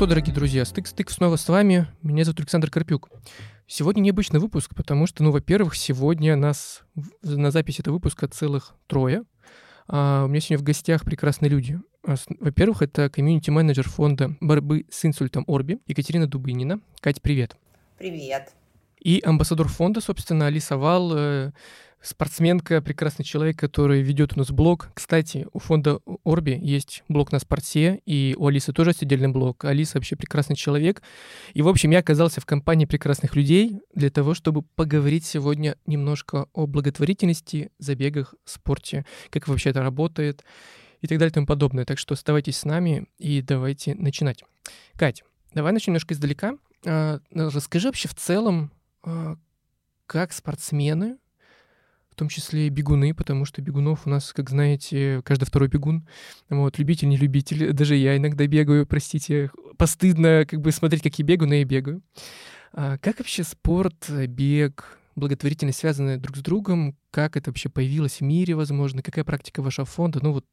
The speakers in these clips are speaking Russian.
что, дорогие друзья, стык-стык снова с вами. Меня зовут Александр Карпюк. Сегодня необычный выпуск, потому что, ну, во-первых, сегодня нас на записи этого выпуска целых трое. А у меня сегодня в гостях прекрасные люди. А во-первых, это комьюнити-менеджер фонда борьбы с инсультом Орби Екатерина Дубынина. Кать, привет. Привет. И амбассадор фонда, собственно, Алиса Вал, э, спортсменка, прекрасный человек, который ведет у нас блог. Кстати, у фонда Орби есть блог на спорте, и у Алисы тоже есть отдельный блог. Алиса вообще прекрасный человек. И, в общем, я оказался в компании прекрасных людей для того, чтобы поговорить сегодня немножко о благотворительности, забегах, спорте, как вообще это работает и так далее и тому подобное. Так что оставайтесь с нами и давайте начинать. Кать, давай начнем немножко издалека. А, расскажи вообще в целом, а, как спортсмены том числе бегуны, потому что бегунов у нас, как знаете, каждый второй бегун. Вот, любитель, не любитель. Даже я иногда бегаю, простите. Постыдно как бы смотреть, как я бегаю, но я бегаю. А как вообще спорт, бег, благотворительность связаны друг с другом? Как это вообще появилось в мире, возможно? Какая практика вашего фонда? Ну вот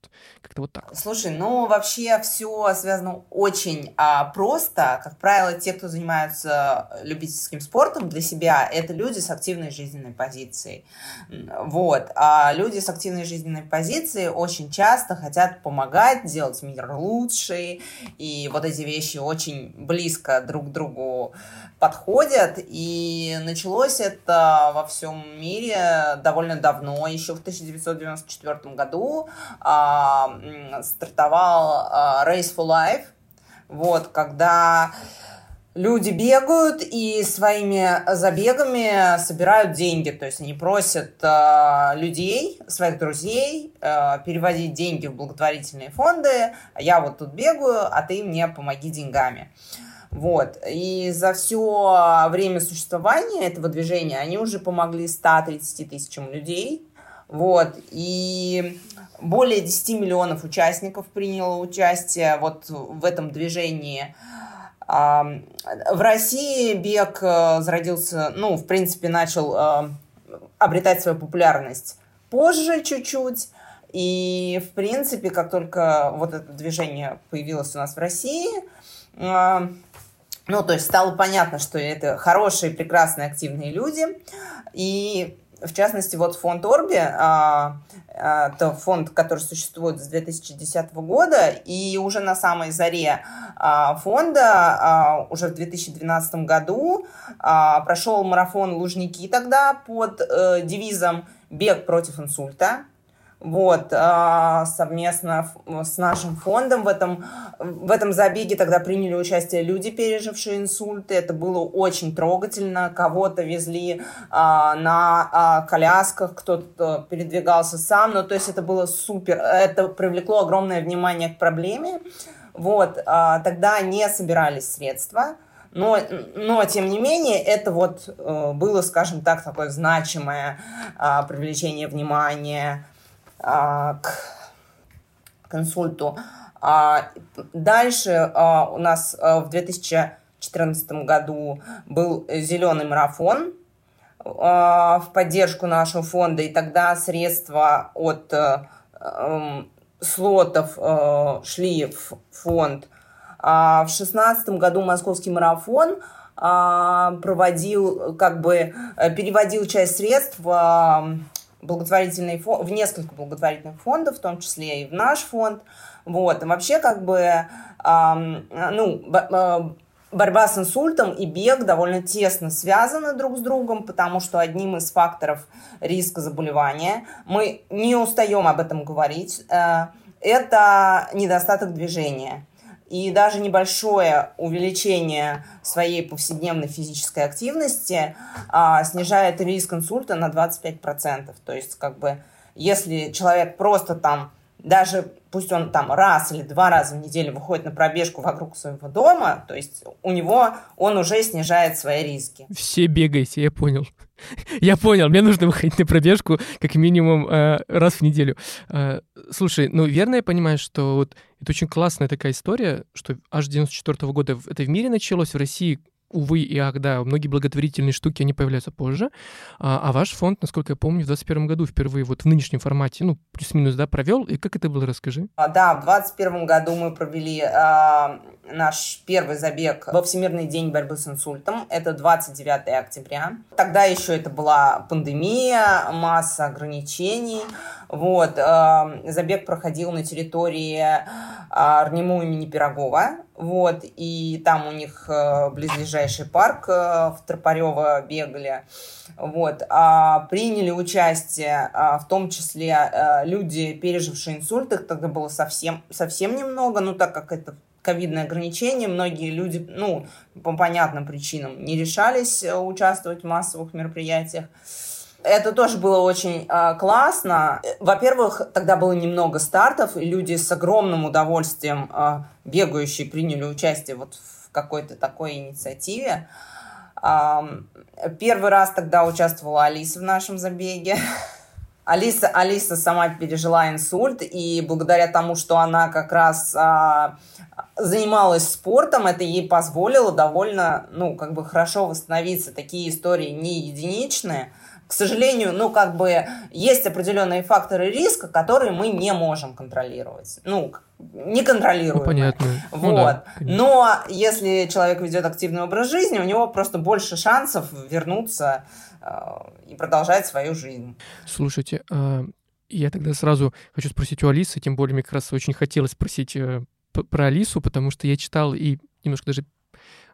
как-то вот так. Слушай, ну вообще все связано очень а, просто. Как правило, те, кто занимаются любительским спортом для себя, это люди с активной жизненной позицией. Вот. А люди с активной жизненной позицией очень часто хотят помогать, делать мир лучше. И вот эти вещи очень близко друг к другу подходят. И началось это во всем мире довольно давно, еще в 1994 году а, стартовал а, Race for Life, вот, когда люди бегают и своими забегами собирают деньги. То есть они просят э, людей, своих друзей, э, переводить деньги в благотворительные фонды. Я вот тут бегаю, а ты мне помоги деньгами. Вот. И за все время существования этого движения они уже помогли 130 тысячам людей. Вот. И более 10 миллионов участников приняло участие вот в этом движении. В России бег э, зародился, ну, в принципе, начал э, обретать свою популярность позже чуть-чуть. И, в принципе, как только вот это движение появилось у нас в России, э, ну, то есть стало понятно, что это хорошие, прекрасные, активные люди. И в частности, вот фонд Орби, а, а, это фонд, который существует с 2010 года, и уже на самой заре а, фонда, а, уже в 2012 году, а, прошел марафон Лужники тогда под а, девизом «Бег против инсульта». Вот, а, совместно с нашим фондом в этом, в этом забеге тогда приняли участие люди, пережившие инсульты. Это было очень трогательно. Кого-то везли а, на а, колясках, кто-то передвигался сам. Ну, то есть это было супер. Это привлекло огромное внимание к проблеме. Вот, тогда не собирались средства. Но, но, тем не менее, это вот э, было, скажем так, такое значимое привлечение внимания к консульту. А, дальше а, у нас в 2014 году был зеленый марафон в поддержку нашего фонда, и тогда средства от эм, слотов шли в фонд. В 2016 году московский марафон проводил, как бы э, переводил часть средств благотворительные фон, в несколько благотворительных фондов, в том числе и в наш фонд. Вот. И вообще, как бы, эм, ну, б- борьба с инсультом и бег довольно тесно связаны друг с другом, потому что одним из факторов риска заболевания, мы не устаем об этом говорить, э, это недостаток движения. И даже небольшое увеличение своей повседневной физической активности а, снижает риск инсульта на 25%. То есть, как бы, если человек просто там, даже пусть он там раз или два раза в неделю выходит на пробежку вокруг своего дома, то есть у него он уже снижает свои риски. Все бегайте, я понял. Я понял, мне нужно выходить на пробежку как минимум э, раз в неделю. Э, слушай, ну верно я понимаю, что вот это очень классная такая история, что аж 94 -го года это в мире началось, в России увы и ах, да, многие благотворительные штуки, они появляются позже. А, а ваш фонд, насколько я помню, в 2021 году впервые вот в нынешнем формате, ну, плюс-минус, да, провел. И как это было, расскажи. А, да, в 2021 году мы провели а, наш первый забег во Всемирный день борьбы с инсультом. Это 29 октября. Тогда еще это была пандемия, масса ограничений. Вот, э, забег проходил на территории э, РНИМУ имени Пирогова. Вот, и там у них э, близлежащий парк э, в Тропарево бегали. Вот, а приняли участие а, в том числе а, люди, пережившие инсульт, их тогда было совсем, совсем немного, ну так как это ковидное ограничение, многие люди, ну, по понятным причинам не решались э, участвовать в массовых мероприятиях. Это тоже было очень э, классно. Во-первых, тогда было немного стартов, и люди с огромным удовольствием э, бегающие приняли участие вот в какой-то такой инициативе. Э, первый раз тогда участвовала Алиса в нашем забеге. Алиса, Алиса сама пережила инсульт, и благодаря тому, что она как раз а, занималась спортом, это ей позволило довольно, ну, как бы хорошо восстановиться. Такие истории не единичные. К сожалению, ну, как бы есть определенные факторы риска, которые мы не можем контролировать. Ну, не контролируем. Ну, понятно. Вот. Ну, да, Но если человек ведет активный образ жизни, у него просто больше шансов вернуться а, и продолжать свою жизнь. Слушайте, а, я тогда сразу хочу спросить у Алисы, тем более мне как раз очень хотелось спросить э, про Алису, потому что я читал и немножко даже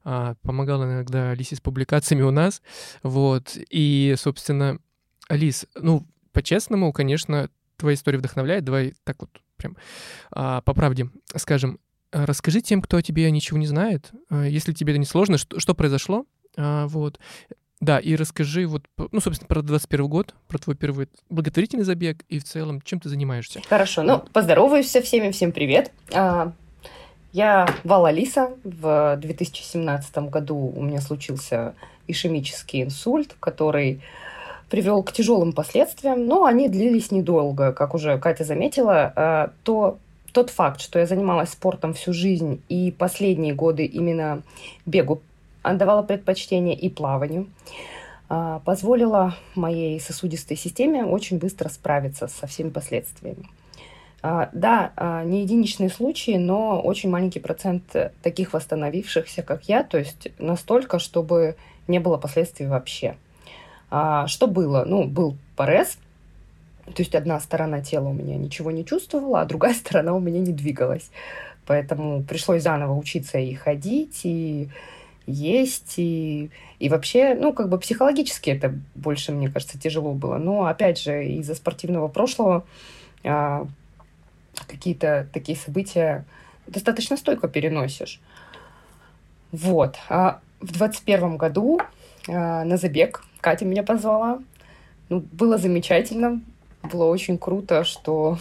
а, помогал иногда Алисе с публикациями у нас, вот, и, собственно, Алис, ну, по-честному, конечно, твоя история вдохновляет, давай так вот прям по правде скажем, расскажи тем, кто о тебе ничего не знает, если тебе это не сложно, что, что произошло, вот, да, и расскажи вот, ну, собственно, про 21 год, про твой первый благотворительный забег и в целом, чем ты занимаешься. Хорошо, ну, поздороваюсь со всеми, всем привет. А, я Вала Лиса. В 2017 году у меня случился ишемический инсульт, который привел к тяжелым последствиям, но они длились недолго. Как уже Катя заметила, а, то тот факт, что я занималась спортом всю жизнь и последние годы именно бегу отдавала предпочтение и плаванию, а, позволила моей сосудистой системе очень быстро справиться со всеми последствиями. А, да, а, не единичные случаи, но очень маленький процент таких восстановившихся, как я, то есть настолько, чтобы не было последствий вообще. Что было? Ну, был порез, то есть одна сторона тела у меня ничего не чувствовала, а другая сторона у меня не двигалась. Поэтому пришлось заново учиться и ходить, и есть, и, и вообще, ну, как бы психологически это больше, мне кажется, тяжело было. Но, опять же, из-за спортивного прошлого а, какие-то такие события достаточно стойко переносишь. Вот. А в двадцать первом году а, на забег Катя меня позвала. Ну, было замечательно, было очень круто, что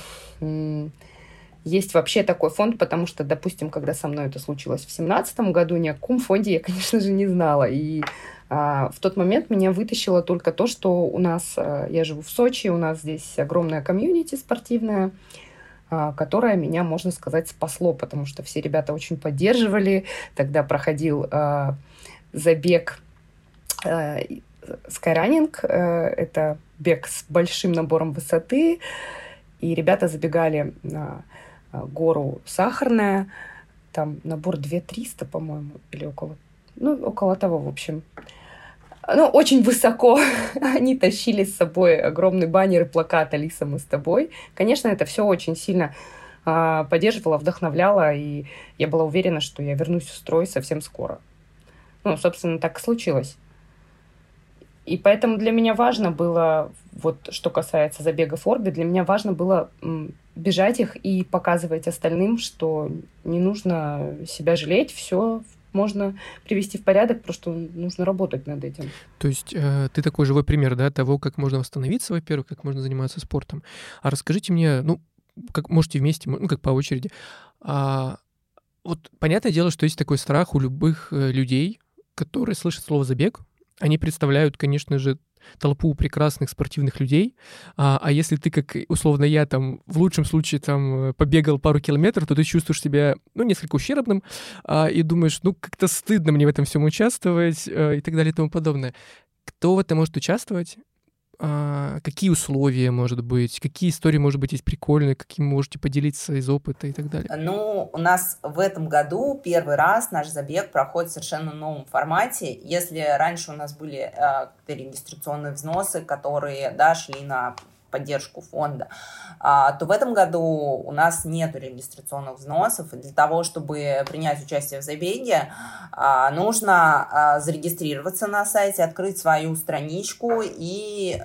есть вообще такой фонд, потому что, допустим, когда со мной это случилось в семнадцатом году, ни о каком фонде я, конечно же, не знала. И а, в тот момент меня вытащило только то, что у нас, а, я живу в Сочи, у нас здесь огромная комьюнити спортивная, которое меня, можно сказать, спасло, потому что все ребята очень поддерживали. Тогда проходил а, забег а, а, это бег с большим набором высоты, и ребята забегали на а, гору Сахарная, там набор 2300, по-моему, или около, ну, около того, в общем. Ну, очень высоко. Они тащили с собой огромный баннер и плакат «Алиса, мы с тобой». Конечно, это все очень сильно э, поддерживало, вдохновляло, и я была уверена, что я вернусь в строй совсем скоро. Ну, собственно, так и случилось. И поэтому для меня важно было, вот что касается забегов Орби, для меня важно было бежать их и показывать остальным, что не нужно себя жалеть, все можно привести в порядок, просто нужно работать над этим. То есть э, ты такой живой пример, да, того, как можно восстановиться, во-первых, как можно заниматься спортом. А расскажите мне, ну, как можете вместе, ну, как по очереди. А, вот понятное дело, что есть такой страх у любых э, людей, которые слышат слово забег, они представляют, конечно же, толпу прекрасных спортивных людей, а, а если ты, как условно я, там, в лучшем случае, там, побегал пару километров, то ты чувствуешь себя, ну, несколько ущербным а, и думаешь, ну, как-то стыдно мне в этом всем участвовать а, и так далее и тому подобное. Кто в этом может участвовать? А, какие условия, может быть, какие истории, может быть, есть прикольные, какие можете поделиться из опыта и так далее? Ну, у нас в этом году первый раз наш забег проходит в совершенно новом формате. Если раньше у нас были э, регистрационные взносы, которые да, шли на поддержку фонда, а, то в этом году у нас нет регистрационных взносов. И для того, чтобы принять участие в забеге, а, нужно а, зарегистрироваться на сайте, открыть свою страничку и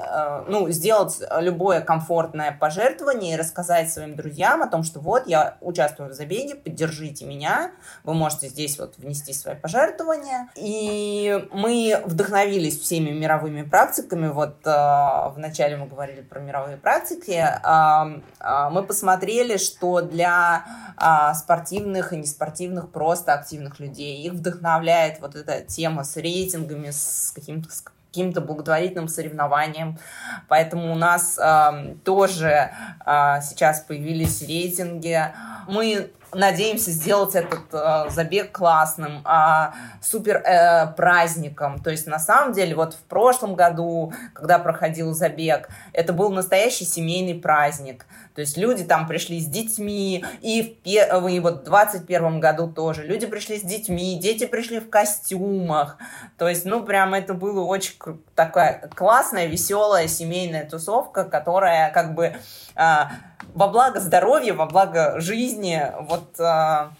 ну, сделать любое комфортное пожертвование и рассказать своим друзьям о том, что вот я участвую в забеге, поддержите меня, вы можете здесь вот внести свои пожертвования. И мы вдохновились всеми мировыми практиками. Вот вначале мы говорили про мировые мировые практики, а, мы посмотрели, что для а, спортивных и неспортивных, просто активных людей их вдохновляет вот эта тема с рейтингами, с каким-то каким-то благотворительным соревнованием. Поэтому у нас э, тоже э, сейчас появились рейтинги. Мы надеемся сделать этот э, забег классным, э, супер э, праздником. То есть на самом деле вот в прошлом году, когда проходил забег, это был настоящий семейный праздник. То есть люди там пришли с детьми, и в, и вот в 21 году тоже. Люди пришли с детьми, дети пришли в костюмах. То есть, ну, прям это было очень такая классная, веселая семейная тусовка, которая как бы а, во благо здоровья, во благо жизни, вот а,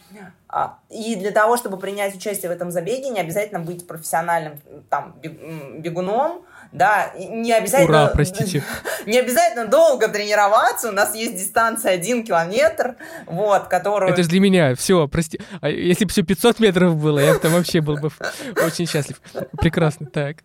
а, и для того, чтобы принять участие в этом забеге, не обязательно быть профессиональным там бегуном, да, не обязательно... Ура, простите. Не обязательно долго тренироваться, у нас есть дистанция один километр, вот, которую... Это же для меня, все, прости. А если бы все 500 метров было, я бы там вообще был бы очень счастлив. Прекрасно, так.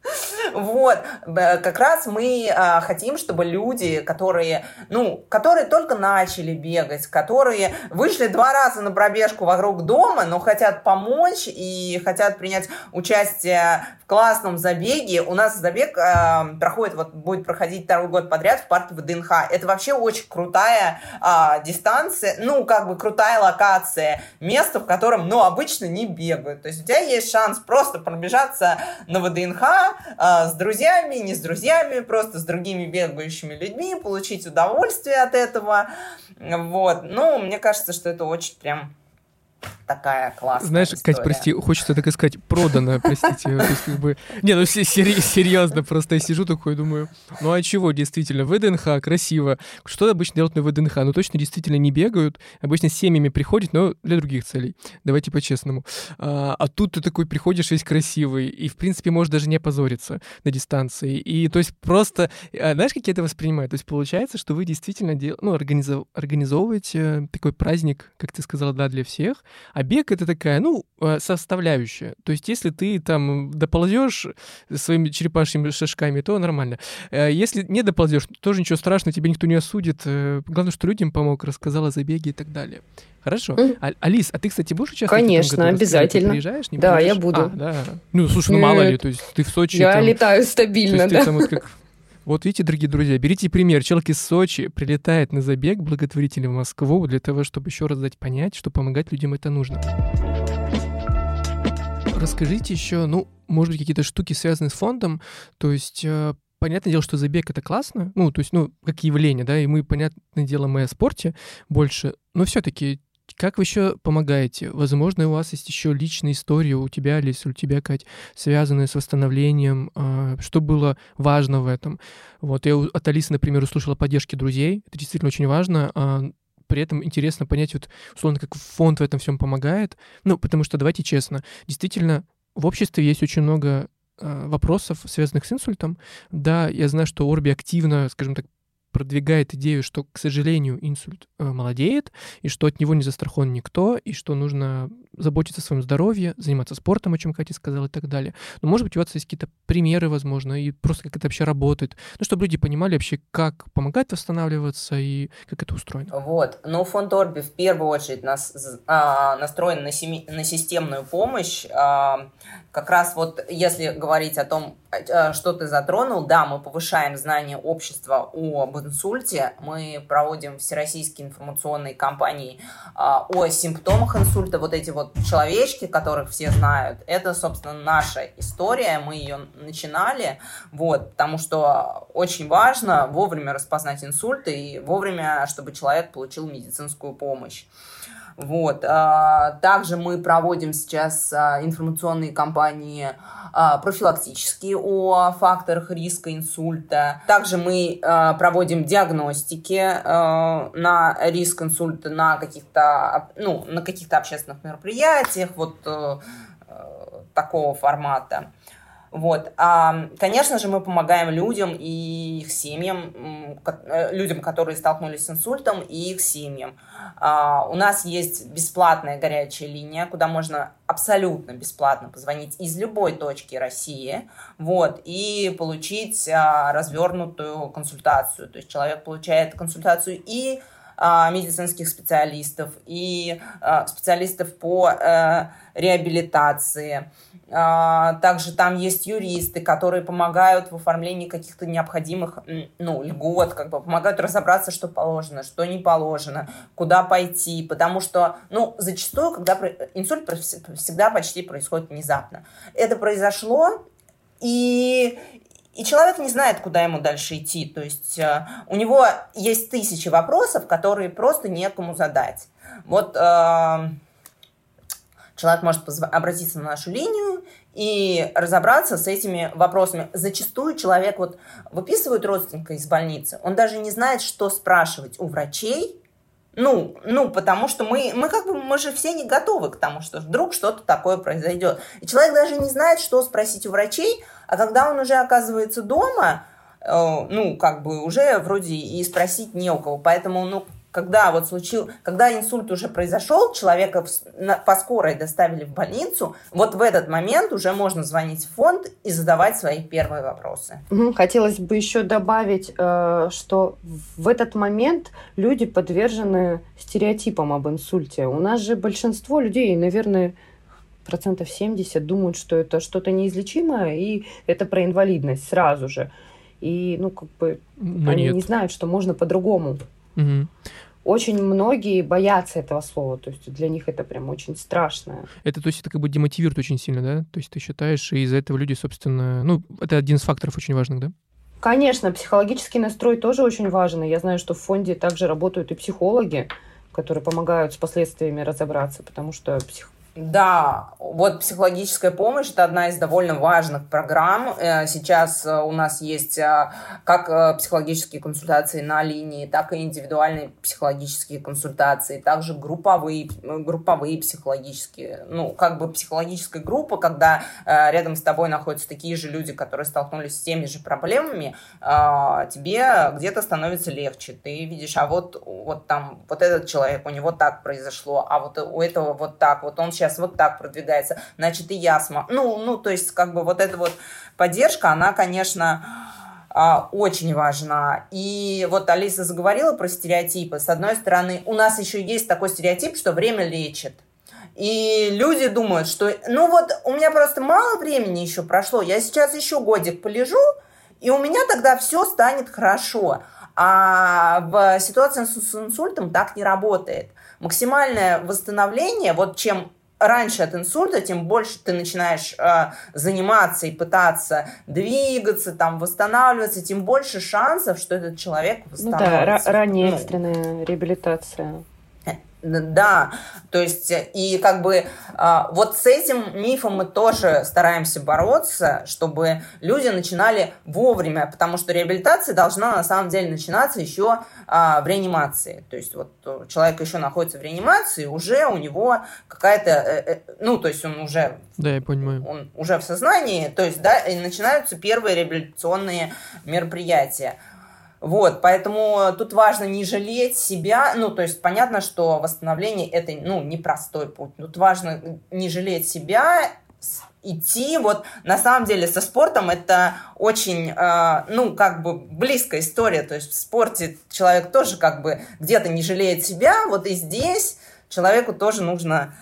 Вот, как раз мы а, хотим, чтобы люди, которые, ну, которые только начали бегать, которые вышли два раза на пробежку вокруг дома, но хотят помочь и хотят принять участие в классном забеге. У нас забег а, проходит, вот будет проходить второй год подряд в парке ВДНХ. Это вообще очень крутая э, дистанция, ну, как бы крутая локация, место, в котором, ну, обычно не бегают. То есть у тебя есть шанс просто пробежаться на ВДНХ э, с друзьями, не с друзьями, просто с другими бегающими людьми, получить удовольствие от этого. Вот. Ну, мне кажется, что это очень прям такая классная Знаешь, история. Кать, прости, хочется так сказать, продано, простите. Как бы... Не, ну серьезно, просто я сижу такой, думаю, ну а чего, действительно, ВДНХ, красиво. Что обычно делают на ВДНХ? Ну точно действительно не бегают, обычно с семьями приходят, но для других целей. Давайте по-честному. А, а тут ты такой приходишь весь красивый, и, в принципе, можешь даже не опозориться на дистанции. И, то есть, просто, а, знаешь, как я это воспринимаю? То есть, получается, что вы действительно дел... ну, организов... организовываете такой праздник, как ты сказала, да, для всех, а бег — это такая, ну, э, составляющая. То есть если ты там доползешь своими черепашьими шажками, то нормально. Э, если не доползешь, тоже ничего страшного, тебя никто не осудит. Э, главное, что людям помог, рассказала за беги и так далее. Хорошо. Mm. А, Алис, а ты, кстати, будешь участвовать? Конечно, в этом году? обязательно. Ты приезжаешь? Не да, я буду. А, да. Ну, слушай, ну мало ли, то есть ты в Сочи. Я там, летаю стабильно, да. Ты, там, вот, как вот видите, дорогие друзья, берите пример. Человек из Сочи прилетает на забег благотворительный в Москву для того, чтобы еще раз дать понять, что помогать людям это нужно. Расскажите еще, ну, может быть, какие-то штуки, связанные с фондом. То есть, э, понятное дело, что забег это классно, ну, то есть, ну, как явление, да, и мы, понятное дело, мы о спорте больше, но все-таки как вы еще помогаете? Возможно, у вас есть еще личная история у тебя, Алис, у тебя, Кать, связанная с восстановлением. А, что было важно в этом? Вот я от Алисы, например, услышала поддержки друзей. Это действительно очень важно. А, при этом интересно понять, вот, условно, как фонд в этом всем помогает. Ну, потому что, давайте честно, действительно, в обществе есть очень много а, вопросов, связанных с инсультом. Да, я знаю, что Орби активно, скажем так, продвигает идею, что, к сожалению, инсульт э, молодеет, и что от него не застрахован никто, и что нужно заботиться о своем здоровье, заниматься спортом, о чем Катя сказала, и так далее. Но, может быть, у вас есть какие-то примеры, возможно, и просто как это вообще работает, ну, чтобы люди понимали вообще, как помогать восстанавливаться и как это устроено. Вот. Ну, фонд Орби в первую очередь нас, а, настроен на, семи, на системную помощь. А, как раз вот если говорить о том, что ты затронул, да, мы повышаем знание общества об инсульте, мы проводим всероссийские информационные кампании а, о симптомах инсульта, вот эти вот человечки, которых все знают, это, собственно, наша история, мы ее начинали, вот, потому что очень важно вовремя распознать инсульт и вовремя, чтобы человек получил медицинскую помощь. Вот. А, также мы проводим сейчас а, информационные кампании а, профилактические о факторах риска инсульта. Также мы проводим диагностики на риск инсульта на каких-то ну, на каких-то общественных мероприятиях вот э, такого формата. Вот. А, конечно же, мы помогаем людям и их семьям, э, людям, которые столкнулись с инсультом, и их семьям. А, у нас есть бесплатная горячая линия, куда можно абсолютно бесплатно позвонить из любой точки России, вот, и получить а, развернутую консультацию. То есть человек получает консультацию и а, медицинских специалистов, и а, специалистов по а, реабилитации, также там есть юристы, которые помогают в оформлении каких-то необходимых ну, льгот, как бы помогают разобраться, что положено, что не положено, куда пойти. Потому что, ну, зачастую, когда инсульт всегда почти происходит внезапно. Это произошло, и, и человек не знает, куда ему дальше идти. То есть э, у него есть тысячи вопросов, которые просто некому задать. Вот э, человек может обратиться на нашу линию и разобраться с этими вопросами. Зачастую человек вот выписывает родственника из больницы, он даже не знает, что спрашивать у врачей, ну, ну, потому что мы, мы как бы, мы же все не готовы к тому, что вдруг что-то такое произойдет. И человек даже не знает, что спросить у врачей, а когда он уже оказывается дома, э, ну, как бы уже вроде и спросить не у кого. Поэтому, ну, когда вот случил, когда инсульт уже произошел, человека по скорой доставили в больницу, вот в этот момент уже можно звонить в фонд и задавать свои первые вопросы. Хотелось бы еще добавить, э, что в этот момент люди подвержены стереотипам об инсульте. У нас же большинство людей, наверное, процентов 70 думают, что это что-то неизлечимое, и это про инвалидность сразу же. И, ну, как бы, Но они нет. не знают, что можно по-другому. Угу. Очень многие боятся этого слова, то есть для них это прям очень страшно. Это, то есть, это как бы демотивирует очень сильно, да? То есть ты считаешь, и из-за этого люди, собственно, ну, это один из факторов очень важных, да? Конечно, психологический настрой тоже очень важен. Я знаю, что в фонде также работают и психологи, которые помогают с последствиями разобраться, потому что псих... Да, вот психологическая помощь это одна из довольно важных программ. Э, сейчас э, у нас есть э, как психологические консультации на линии, так и индивидуальные психологические консультации, также групповые, групповые психологические, ну, как бы психологическая группа, когда рядом с тобой находятся такие же люди, которые столкнулись с теми же проблемами, тебе где-то становится легче. Ты видишь, а вот, вот там, вот этот человек, у него так произошло, а вот у этого вот так, вот он сейчас сейчас вот так продвигается, значит, и я смогу. Ну, ну, то есть, как бы вот эта вот поддержка, она, конечно, а, очень важна. И вот Алиса заговорила про стереотипы. С одной стороны, у нас еще есть такой стереотип, что время лечит. И люди думают, что ну вот у меня просто мало времени еще прошло, я сейчас еще годик полежу, и у меня тогда все станет хорошо. А в ситуации с инсультом так не работает. Максимальное восстановление, вот чем раньше от инсульта, тем больше ты начинаешь э, заниматься и пытаться двигаться, там, восстанавливаться, тем больше шансов, что этот человек восстановится. Ну да, ранняя ну, экстренная реабилитация. Да, то есть и как бы а, вот с этим мифом мы тоже стараемся бороться, чтобы люди начинали вовремя, потому что реабилитация должна на самом деле начинаться еще а, в реанимации. То есть вот человек еще находится в реанимации, уже у него какая-то, э, э, ну то есть он уже, да, я понимаю, он уже в сознании, то есть да, и начинаются первые реабилитационные мероприятия. Вот, поэтому тут важно не жалеть себя, ну, то есть понятно, что восстановление это, ну, непростой путь, тут важно не жалеть себя, идти, вот, на самом деле, со спортом это очень, э, ну, как бы близкая история, то есть в спорте человек тоже как бы где-то не жалеет себя, вот и здесь человеку тоже нужно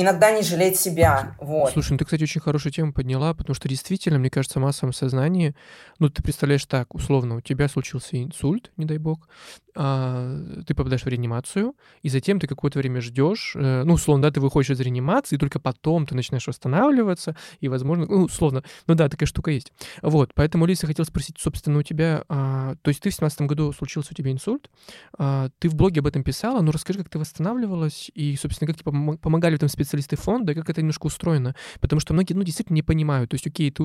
иногда не жалеть себя. Вот. Слушай, ну ты, кстати, очень хорошую тему подняла, потому что действительно, мне кажется, в массовом сознании, ну ты представляешь так, условно, у тебя случился инсульт, не дай бог, а, ты попадаешь в реанимацию, и затем ты какое-то время ждешь, э, ну, условно, да, ты выходишь из реанимации, и только потом ты начинаешь восстанавливаться, и, возможно, ну, условно, ну да, такая штука есть. Вот, поэтому, Лиса, хотел спросить, собственно, у тебя, а, то есть ты в 17 году случился у тебя инсульт, а, ты в блоге об этом писала, ну расскажи, как ты восстанавливалась, и, собственно, как тебе помогали в этом специалисты специалисты фонда, как это немножко устроено. Потому что многие, ну, действительно не понимают. То есть, окей, ты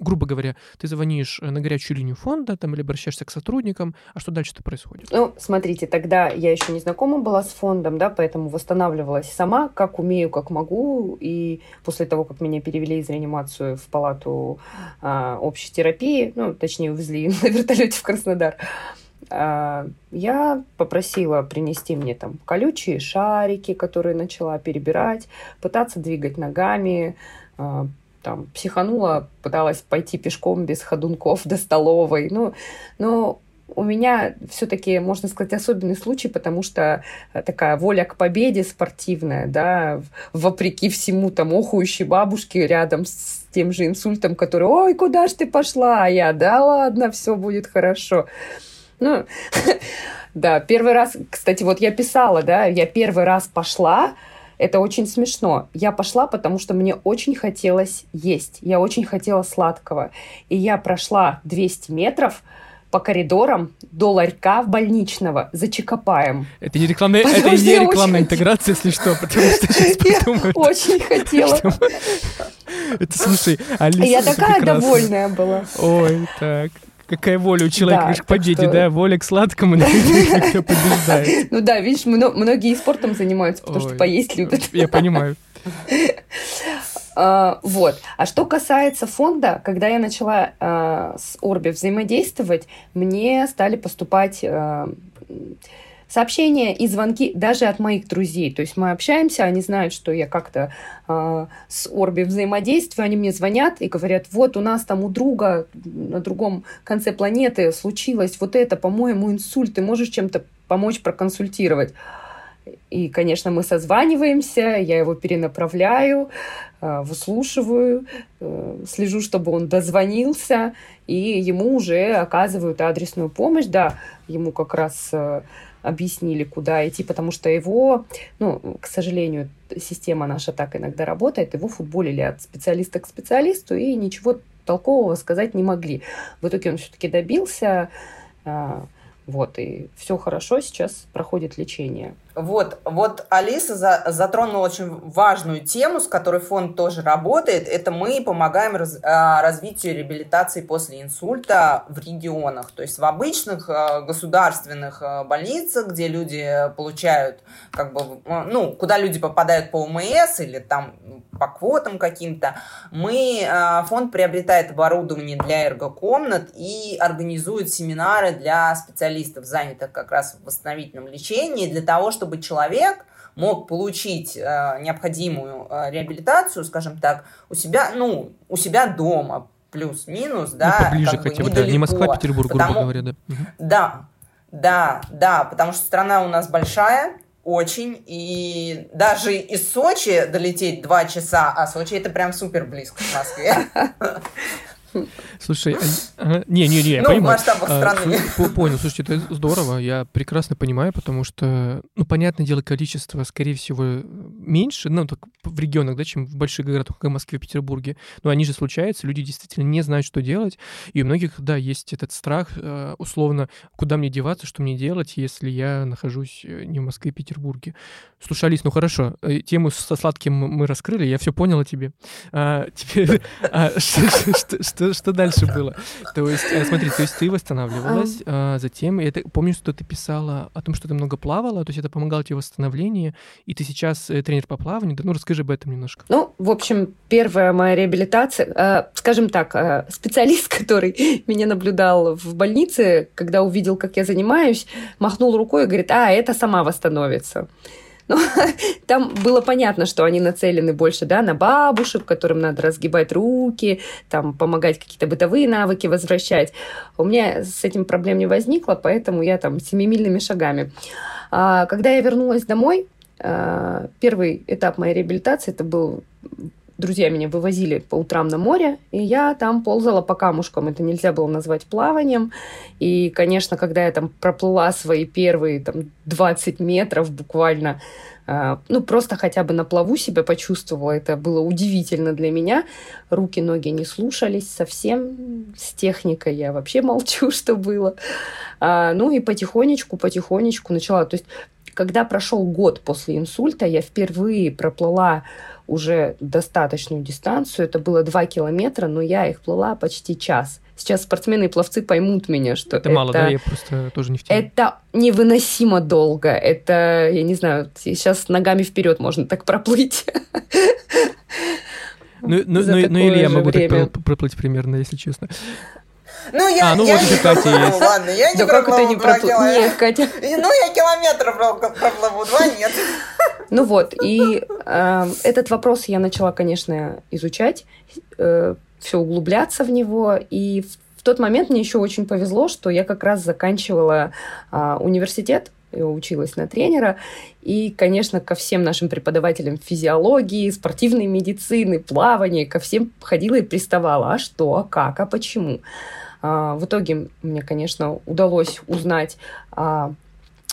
грубо говоря, ты звонишь э, на горячую линию фонда там, или обращаешься к сотрудникам, а что дальше-то происходит? Ну, смотрите, тогда я еще не знакома была с фондом, да, поэтому восстанавливалась сама, как умею, как могу, и после того, как меня перевели из реанимацию в палату а, общей терапии, ну, точнее, увезли на вертолете в Краснодар, я попросила принести мне там колючие шарики, которые начала перебирать, пытаться двигать ногами, а, там, психанула, пыталась пойти пешком без ходунков до столовой. Ну, но у меня все-таки, можно сказать, особенный случай, потому что такая воля к победе спортивная, да, вопреки всему там охующей бабушке рядом с тем же инсультом, который, ой, куда ж ты пошла? А я, да ладно, все будет хорошо. Ну, да, первый раз, кстати, вот я писала, да, я первый раз пошла, это очень смешно. Я пошла, потому что мне очень хотелось есть. Я очень хотела сладкого. И я прошла 200 метров по коридорам до ларька в больничного за Чикопаем. Это не рекламная, это не рекламная интеграция, если что, потому что сейчас подумают. Я очень хотела. Это, слушай, Алиса, Я такая довольная была. Ой, так. Какая воля у человека да, к победе, что... да? Воля к сладкому, кто побеждает. Ну да, видишь, многие спортом занимаются, потому что поесть любят. Я понимаю. Uh, вот. А что касается фонда, когда я начала uh, с Орби взаимодействовать, мне стали поступать uh, сообщения и звонки даже от моих друзей. То есть мы общаемся, они знают, что я как-то э, с Орби взаимодействую, они мне звонят и говорят, вот у нас там у друга на другом конце планеты случилось вот это, по-моему, инсульт, ты можешь чем-то помочь проконсультировать? И, конечно, мы созваниваемся, я его перенаправляю, выслушиваю, э, слежу, чтобы он дозвонился, и ему уже оказывают адресную помощь. Да, ему как раз э, объяснили, куда идти, потому что его, ну, к сожалению, система наша так иногда работает, его футболили от специалиста к специалисту и ничего толкового сказать не могли. В итоге он все-таки добился, а, вот, и все хорошо, сейчас проходит лечение. Вот, вот Алиса за, затронула очень важную тему, с которой фонд тоже работает. Это мы помогаем раз, а, развитию реабилитации после инсульта в регионах. То есть в обычных а, государственных а, больницах, где люди получают, как бы, ну, куда люди попадают по ОМС или там по квотам каким-то, мы, фонд приобретает оборудование для эргокомнат и организует семинары для специалистов, занятых как раз в восстановительном лечении, для того, чтобы чтобы человек мог получить э, необходимую э, реабилитацию, скажем так, у себя, ну, у себя дома, плюс-минус, ну, да, поближе как хотя бы, да, не Москва, Петербург, потому... грубо говоря, да. Да, да, да, потому что страна у нас большая, очень, и даже из Сочи долететь два часа, а Сочи это прям супер близко к Москве. Слушай, а, не-не-не, я ну, понимаю. а. Понял, слушайте, это здорово, я прекрасно понимаю, потому что, ну, понятное дело, количество, скорее всего, меньше, ну, так в регионах, да, чем в больших городах, как в Москве, Петербурге. Но они же случаются, люди действительно не знают, что делать, и у многих, да, есть этот страх, э, условно, куда мне деваться, что мне делать, если я нахожусь э, не в Москве, Петербурге. Слушай, Алис, ну хорошо, э, тему со сладким мы раскрыли, я все понял о тебе. А, теперь, а, что что, что дальше было? То есть, э, смотри, то есть ты восстанавливалась, а, затем, я помню, что ты писала о том, что ты много плавала, то есть это помогало тебе в восстановлении, и ты сейчас э, тренер по плаванию, да, ну расскажи об этом немножко. Ну, в общем, первая моя реабилитация, э, скажем так, специалист, который меня наблюдал в больнице, когда увидел, как я занимаюсь, махнул рукой и говорит, а, это сама восстановится. Но там было понятно, что они нацелены больше да, на бабушек, которым надо разгибать руки, там, помогать какие-то бытовые навыки возвращать. У меня с этим проблем не возникло, поэтому я там семимильными шагами. А, когда я вернулась домой, э, первый этап моей реабилитации это был друзья меня вывозили по утрам на море, и я там ползала по камушкам. Это нельзя было назвать плаванием. И, конечно, когда я там проплыла свои первые там, 20 метров буквально, э, ну, просто хотя бы на плаву себя почувствовала. Это было удивительно для меня. Руки, ноги не слушались совсем. С техникой я вообще молчу, что было. А, ну и потихонечку, потихонечку начала. То есть, когда прошел год после инсульта, я впервые проплыла уже достаточную дистанцию. Это было 2 километра, но я их плыла почти час. Сейчас спортсмены и пловцы поймут меня, что это... Это мало, да? Я просто тоже не в теме. Это невыносимо долго. Это, я не знаю, сейчас ногами вперед можно так проплыть. Ну, ну, ну, ну или я могу так проплыть примерно, если честно. Ну, я, а, ну я вот не Катя есть. Ладно, я не да как это не проплыву? Нет, Катя. Ну, я километр проплыву, два нет. Ну вот, и э, этот вопрос я начала, конечно, изучать, э, все углубляться в него, и в, в тот момент мне еще очень повезло, что я как раз заканчивала э, университет, училась на тренера. И, конечно, ко всем нашим преподавателям физиологии, спортивной медицины, плавания, ко всем ходила и приставала. А что, а как, а почему? А, в итоге мне, конечно, удалось узнать а,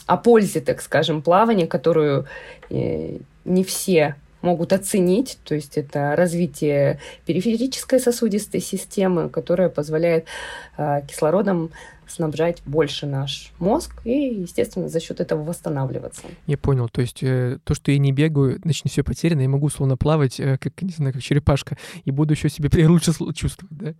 о пользе, так скажем, плавания, которую э, не все могут оценить. То есть это развитие периферической сосудистой системы, которая позволяет а, кислородом снабжать больше наш мозг и, естественно, за счет этого восстанавливаться. Я понял. То есть э, то, что я не бегаю, значит, все потеряно, я могу условно плавать, э, как, не знаю, как черепашка, и буду еще себе лучше чувствовать, да?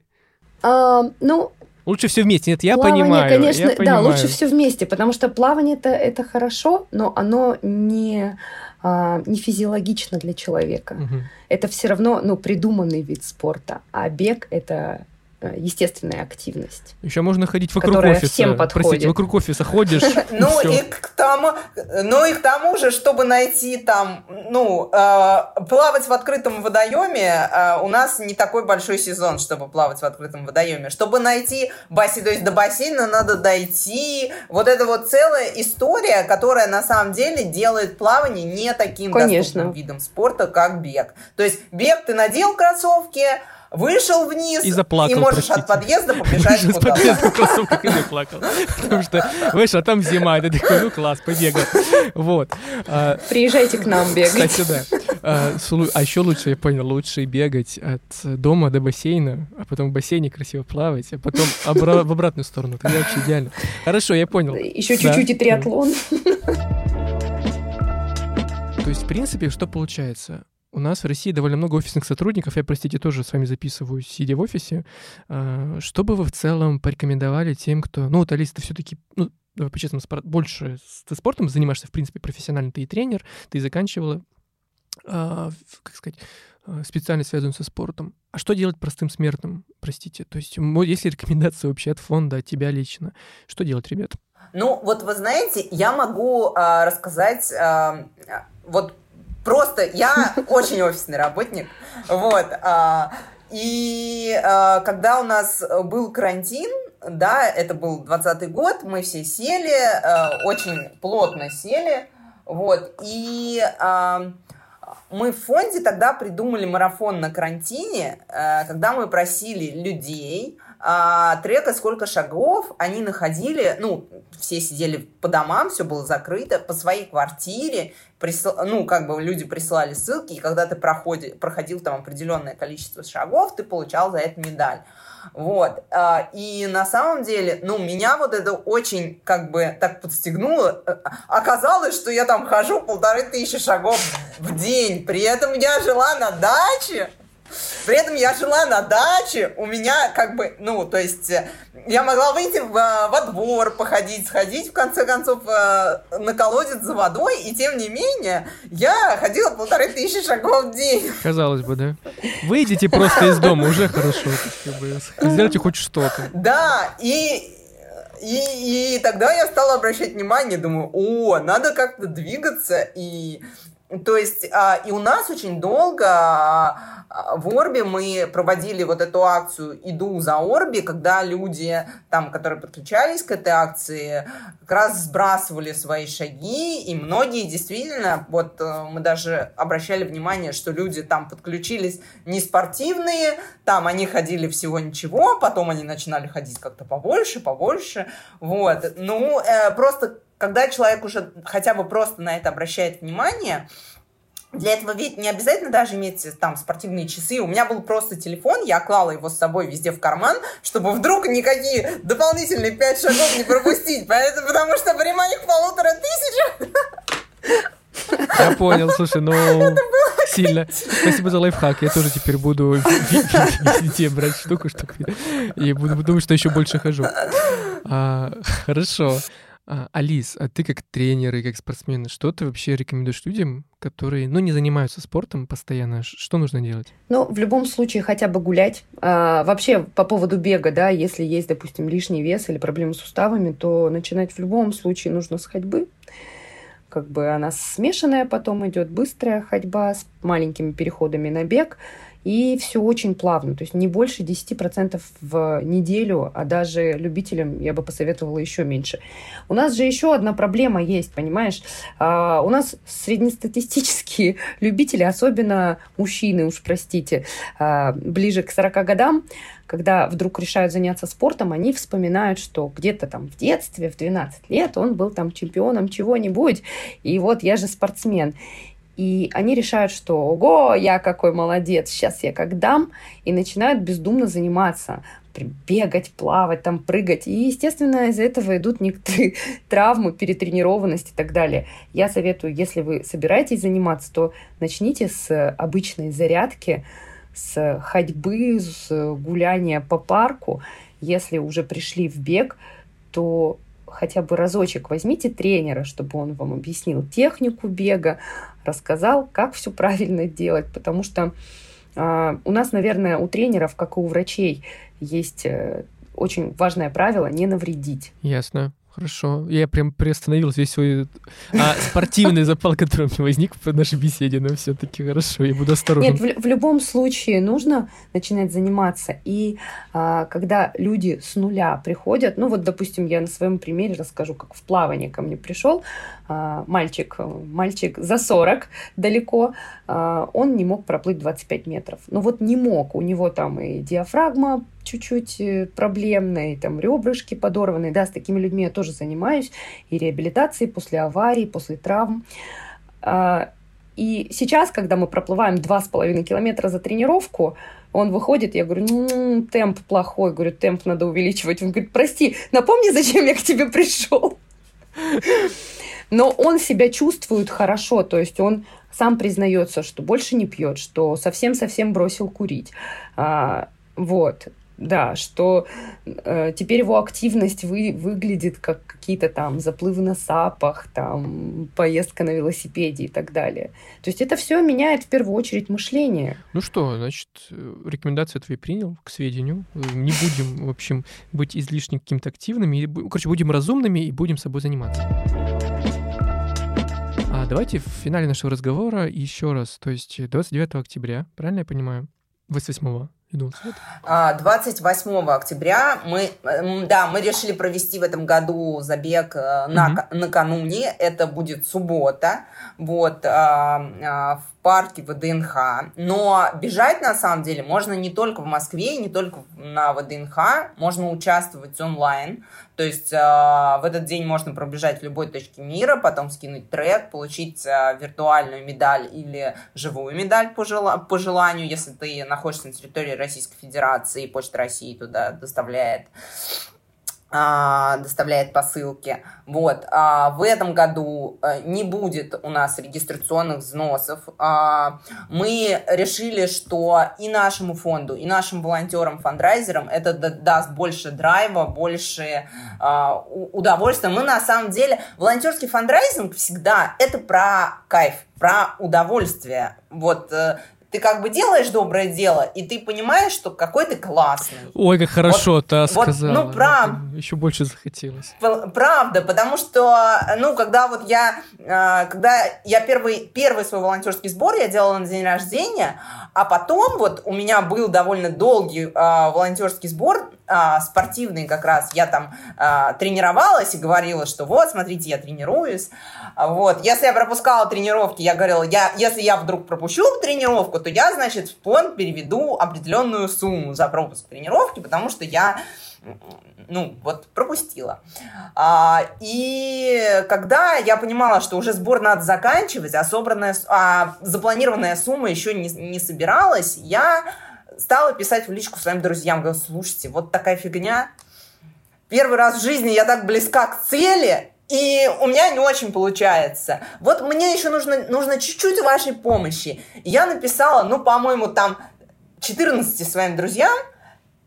А, ну, Лучше все вместе. Нет, я плавание, понимаю. конечно, я понимаю. да, лучше все вместе, потому что плавание это, это хорошо, но оно не, а, не физиологично для человека. Угу. Это все равно ну, придуманный вид спорта, а бег это естественная активность. Еще можно ходить вокруг офиса. всем подходит. Простите, вокруг офиса ходишь. Ну и к тому, ну и к тому же, чтобы найти там, ну, э, плавать в открытом водоеме, э, у нас не такой большой сезон, чтобы плавать в открытом водоеме. Чтобы найти бассейн, то есть до бассейна надо дойти. Вот это вот целая история, которая на самом деле делает плавание не таким доступным видом спорта, как бег. То есть бег ты надел кроссовки, вышел вниз и заплакал, и можешь простите. от подъезда побежать Вышел куда-то. подъезда в и заплакал. Потому что, вышел, а там зима, ты такой, ну класс, побегал. Вот. А, Приезжайте к нам бегать. Кстати, да. А, а еще лучше, я понял, лучше бегать от дома до бассейна, а потом в бассейне красиво плавать, а потом в обратную сторону. Тогда вообще идеально. Хорошо, я понял. Еще чуть-чуть и триатлон. То есть, в принципе, что получается? У нас в России довольно много офисных сотрудников. Я, простите, тоже с вами записываю, сидя в офисе. А, что бы вы в целом порекомендовали тем, кто... Ну, вот, Алис, ты все-таки, ну, давай по-честному, больше ты спортом занимаешься, в принципе, профессионально. Ты и тренер, ты заканчивала, а, как сказать, а, специально связанную со спортом. А что делать простым смертным, простите? То есть, есть ли рекомендации вообще от фонда, от тебя лично? Что делать, ребят? Ну, вот вы знаете, я могу э, рассказать э, вот Просто я очень офисный работник. Вот. А, и а, когда у нас был карантин, да, это был 20 год, мы все сели, а, очень плотно сели, вот, и мы в фонде тогда придумали марафон на карантине, когда мы просили людей а, трека «Сколько шагов» они находили, ну, все сидели по домам, все было закрыто, по своей квартире, присыл, ну, как бы люди присылали ссылки, и когда ты проходи, проходил там определенное количество шагов, ты получал за это медаль. Вот. А, и на самом деле, ну, меня вот это очень как бы так подстегнуло. Оказалось, что я там хожу полторы тысячи шагов в день. При этом я жила на даче. При этом я жила на даче, у меня как бы, ну, то есть э, я могла выйти в, э, во двор, походить, сходить, в конце концов, э, на колодец за водой, и тем не менее я ходила полторы тысячи шагов в день. Казалось бы, да? Выйдите просто из дома, уже хорошо. Сделайте хоть что-то. Да, и и, и тогда я стала обращать внимание, думаю, о, надо как-то двигаться, и то есть а, и у нас очень долго а, в Орби мы проводили вот эту акцию «Иду за Орби», когда люди, там, которые подключались к этой акции, как раз сбрасывали свои шаги, и многие действительно, вот э, мы даже обращали внимание, что люди там подключились не спортивные, там они ходили всего ничего, потом они начинали ходить как-то побольше, побольше, вот. Ну, э, просто когда человек уже хотя бы просто на это обращает внимание, для этого ведь не обязательно даже иметь там спортивные часы. У меня был просто телефон, я клала его с собой везде в карман, чтобы вдруг никакие дополнительные пять шагов не пропустить. Поэтому, потому что при моих полутора тысячах... Я понял, слушай, ну сильно. Спасибо за лайфхак. Я тоже теперь буду везде брать штуку, штуку. И буду думать, что еще больше хожу. А, хорошо. А, Алис, а ты как тренер и как спортсмен, что ты вообще рекомендуешь людям, которые, ну, не занимаются спортом постоянно? Что нужно делать? Ну, в любом случае, хотя бы гулять. А, вообще, по поводу бега, да, если есть, допустим, лишний вес или проблемы с суставами, то начинать в любом случае нужно с ходьбы. Как бы она смешанная, потом идет быстрая ходьба с маленькими переходами на бег – и все очень плавно, то есть не больше 10% в неделю, а даже любителям я бы посоветовала еще меньше. У нас же еще одна проблема есть, понимаешь? А, у нас среднестатистические любители, особенно мужчины, уж простите, а, ближе к 40 годам, когда вдруг решают заняться спортом, они вспоминают, что где-то там в детстве, в 12 лет он был там чемпионом чего-нибудь, и вот я же спортсмен. И они решают, что «Ого, я какой молодец, сейчас я как дам», и начинают бездумно заниматься, бегать, плавать, там прыгать. И, естественно, из-за этого идут некоторые травмы, перетренированность и так далее. Я советую, если вы собираетесь заниматься, то начните с обычной зарядки, с ходьбы, с гуляния по парку. Если уже пришли в бег, то хотя бы разочек возьмите тренера, чтобы он вам объяснил технику бега, рассказал, как все правильно делать, потому что э, у нас, наверное, у тренеров, как и у врачей, есть э, очень важное правило не навредить. Ясно. Хорошо. Я прям приостановил весь свой а, спортивный запал, который у меня возник в нашей беседе, но все-таки хорошо, я буду осторожен. Нет, в, в любом случае нужно начинать заниматься. И а, когда люди с нуля приходят, ну вот, допустим, я на своем примере расскажу, как в плавание ко мне пришел а, мальчик, мальчик за 40 далеко, а, он не мог проплыть 25 метров. Ну вот не мог, у него там и диафрагма чуть-чуть э, проблемные, там ребрышки подорванные, да, с такими людьми я тоже занимаюсь, и реабилитацией после аварий, после травм. А, и сейчас, когда мы проплываем 2,5 километра за тренировку, он выходит, я говорю, ну, темп плохой, говорю, темп надо увеличивать. Он говорит, прости, напомни, зачем я к тебе пришел. Но он себя чувствует хорошо, то есть он сам признается, что больше не пьет, что совсем-совсем бросил курить. А, вот. Да, что э, теперь его активность вы, выглядит как какие-то там заплывы на сапах, там поездка на велосипеде и так далее. То есть это все меняет в первую очередь мышление. Ну что, значит, рекомендации твои принял к сведению. Не будем, в общем, быть излишне каким-то активными. Короче, будем разумными и будем собой заниматься. А давайте в финале нашего разговора еще раз. То есть 29 октября, правильно я понимаю? 28 28 а, октября мы, да, мы решили провести в этом году забег э, на, угу. накануне. Это будет суббота. Вот, а, а, в парке ВДНХ. Но бежать, на самом деле, можно не только в Москве, не только на ВДНХ, можно участвовать онлайн. То есть э, в этот день можно пробежать в любой точке мира, потом скинуть трек, получить э, виртуальную медаль или живую медаль по, жела- по желанию, если ты находишься на территории Российской Федерации, и Почта России туда доставляет а, доставляет посылки. Вот. А, в этом году а, не будет у нас регистрационных взносов. А, мы решили, что и нашему фонду, и нашим волонтерам, фандрайзерам это даст больше драйва, больше а, удовольствия. Мы на самом деле, волонтерский фандрайзинг всегда это про кайф, про удовольствие. Вот э, ты как бы делаешь доброе дело, и ты понимаешь, что какой ты классный. Ой, как хорошо вот, ты вот, сказала. Ну, прав... Еще больше захотелось. Правда, потому что, ну, когда вот я, а, когда я первый, первый свой волонтерский сбор я делала на день рождения, а потом вот у меня был довольно долгий а, волонтерский сбор, а, спортивный как раз. Я там а, тренировалась и говорила, что вот, смотрите, я тренируюсь. Вот. Если я пропускала тренировки, я говорила, я, если я вдруг пропущу тренировку, то я, значит, в фонд переведу определенную сумму за пропуск тренировки, потому что я ну, вот пропустила. А, и когда я понимала, что уже сбор надо заканчивать, а собранная, а запланированная сумма еще не, не собиралась, я стала писать в личку своим друзьям, говорю, слушайте, вот такая фигня. Первый раз в жизни я так близка к цели, и у меня не очень получается. Вот мне еще нужно, нужно чуть-чуть вашей помощи. Я написала, ну, по-моему, там 14 своим друзьям,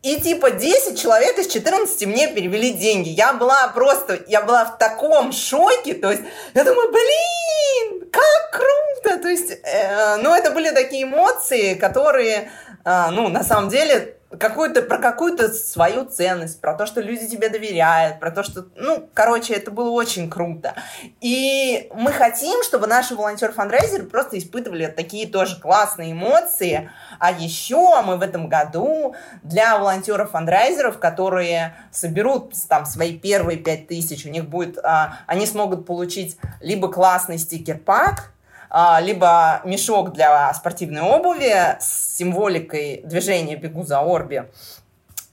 и типа 10 человек из 14 мне перевели деньги. Я была просто, я была в таком шоке. То есть я думаю, блин, как круто. То есть, э, ну это были такие эмоции, которые, э, ну на самом деле какую-то, про какую-то свою ценность, про то, что люди тебе доверяют, про то, что, ну, короче, это было очень круто. И мы хотим, чтобы наши волонтер-фандрейзеры просто испытывали такие тоже классные эмоции. А еще мы в этом году для волонтеров-фандрейзеров, которые соберут там свои первые пять тысяч, у них будет, а, они смогут получить либо классный стикер-пак, либо мешок для спортивной обуви с символикой движения «Бегу за Орби».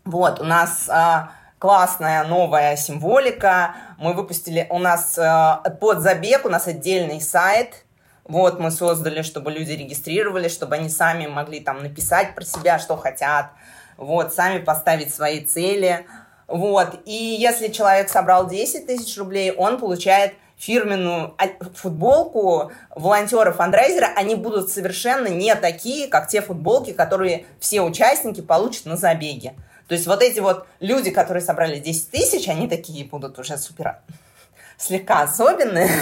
Вот, у нас а, классная новая символика. Мы выпустили, у нас а, под забег, у нас отдельный сайт, вот, мы создали, чтобы люди регистрировали, чтобы они сами могли там написать про себя, что хотят, вот, сами поставить свои цели, вот. И если человек собрал 10 тысяч рублей, он получает фирменную футболку волонтеры-фандрайзера, они будут совершенно не такие, как те футболки, которые все участники получат на забеге. То есть вот эти вот люди, которые собрали 10 тысяч, они такие будут уже супер слегка особенные.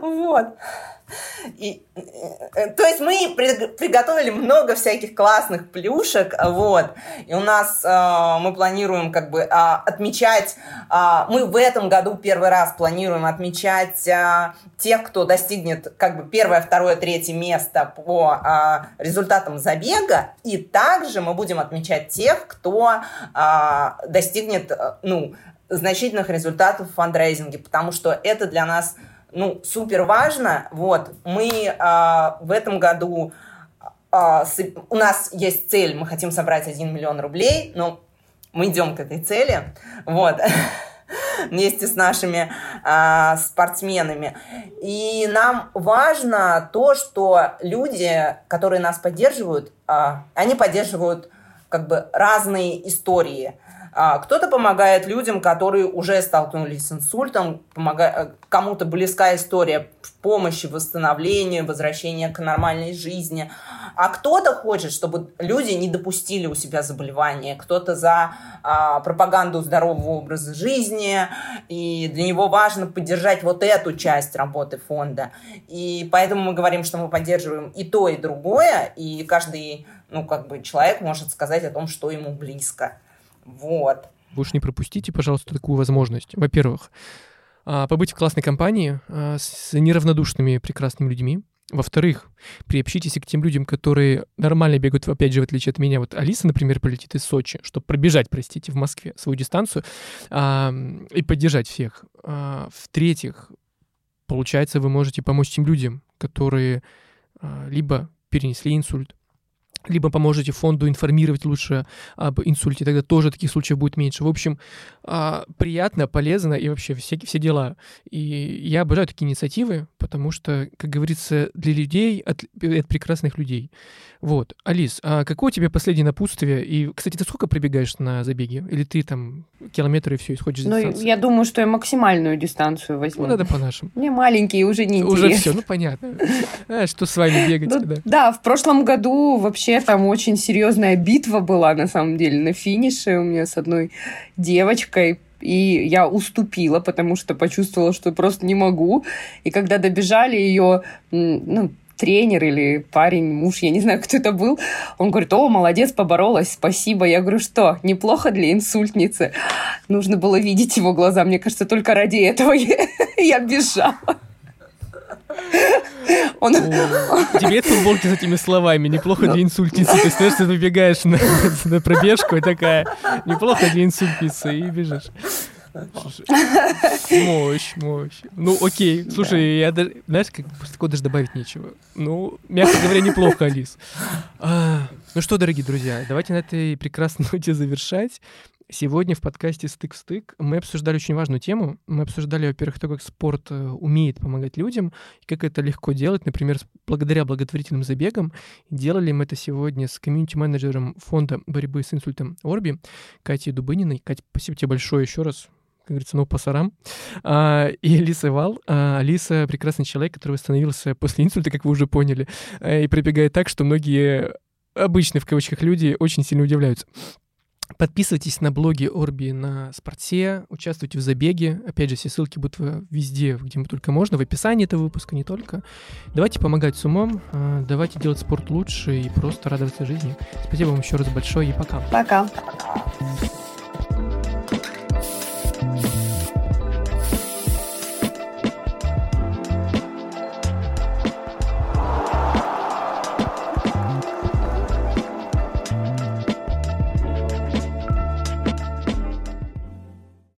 Вот. И, э, то есть мы приготовили много всяких классных плюшек, вот. И у нас э, мы планируем как бы э, отмечать, э, мы в этом году первый раз планируем отмечать э, тех, кто достигнет как бы первое, второе, третье место по э, результатам забега, и также мы будем отмечать тех, кто э, достигнет, э, ну, значительных результатов в фандрейзинге, потому что это для нас ну, супер важно. Вот, мы э, в этом году, э, с, у нас есть цель, мы хотим собрать 1 миллион рублей, но мы идем к этой цели, вот, вместе с нашими э, спортсменами. И нам важно то, что люди, которые нас поддерживают, э, они поддерживают как бы разные истории – а, кто-то помогает людям, которые уже столкнулись с инсультом, помогает, кому-то близка история помощи, восстановления, возвращения к нормальной жизни. А кто-то хочет, чтобы люди не допустили у себя заболевания, кто-то за а, пропаганду здорового образа жизни, и для него важно поддержать вот эту часть работы фонда. И поэтому мы говорим, что мы поддерживаем и то, и другое, и каждый ну, как бы человек может сказать о том, что ему близко. Вот. Вы уж не пропустите, пожалуйста, такую возможность. Во-первых, а, побыть в классной компании а, с неравнодушными прекрасными людьми. Во-вторых, приобщитесь к тем людям, которые нормально бегают, опять же, в отличие от меня. Вот Алиса, например, полетит из Сочи, чтобы пробежать, простите, в Москве свою дистанцию а, и поддержать всех. А, в-третьих, получается, вы можете помочь тем людям, которые а, либо перенесли инсульт, либо поможете фонду информировать лучше об инсульте, тогда тоже таких случаев будет меньше. В общем, а, приятно, полезно и вообще все, все дела. И я обожаю такие инициативы, потому что, как говорится, для людей, от, от прекрасных людей. Вот. Алис, а какое у тебя последнее напутствие? И, кстати, ты сколько пробегаешь на забеге? Или ты там километры и все, и сходишь Ну, я думаю, что я максимальную дистанцию возьму. Ну, надо по-нашему. Мне маленькие уже не Уже все, ну, понятно. А, что с вами бегать, ну. Да, в прошлом году вообще там очень серьезная битва была, на самом деле, на финише у меня с одной девочкой и я уступила, потому что почувствовала, что просто не могу. И когда добежали ее, ну, тренер или парень, муж, я не знаю, кто это был. Он говорит, о, молодец, поборолась, спасибо. Я говорю, что, неплохо для инсультницы. Нужно было видеть его глаза. Мне кажется, только ради этого я бежала. Он... Тебе футболки с этими словами. Неплохо для инсультницы. То есть, ты выбегаешь на, на пробежку и такая, неплохо для инсультницы, и бежишь. Мощь, мощь. Ну, окей. Слушай, я даже, знаешь, как такого даже добавить нечего. Ну, мягко говоря, неплохо, Алис. А, ну что, дорогие друзья, давайте на этой прекрасной ноте завершать. Сегодня в подкасте «Стык в стык» мы обсуждали очень важную тему. Мы обсуждали, во-первых, то, как спорт э, умеет помогать людям, и как это легко делать, например, благодаря благотворительным забегам. Делали мы это сегодня с комьюнити-менеджером фонда борьбы с инсультом Орби Катей Дубыниной. Катя, спасибо тебе большое еще раз как говорится, ну, по сарам. А, и Алиса Вал. А, Алиса — прекрасный человек, который восстановился после инсульта, как вы уже поняли, а, и пробегает так, что многие обычные, в кавычках, люди очень сильно удивляются. Подписывайтесь на блоги Орби на Спорте, участвуйте в забеге. Опять же, все ссылки будут везде, где только можно, в описании этого выпуска не только. Давайте помогать с умом, а, давайте делать спорт лучше и просто радоваться жизни. Спасибо вам еще раз большое и пока. Пока.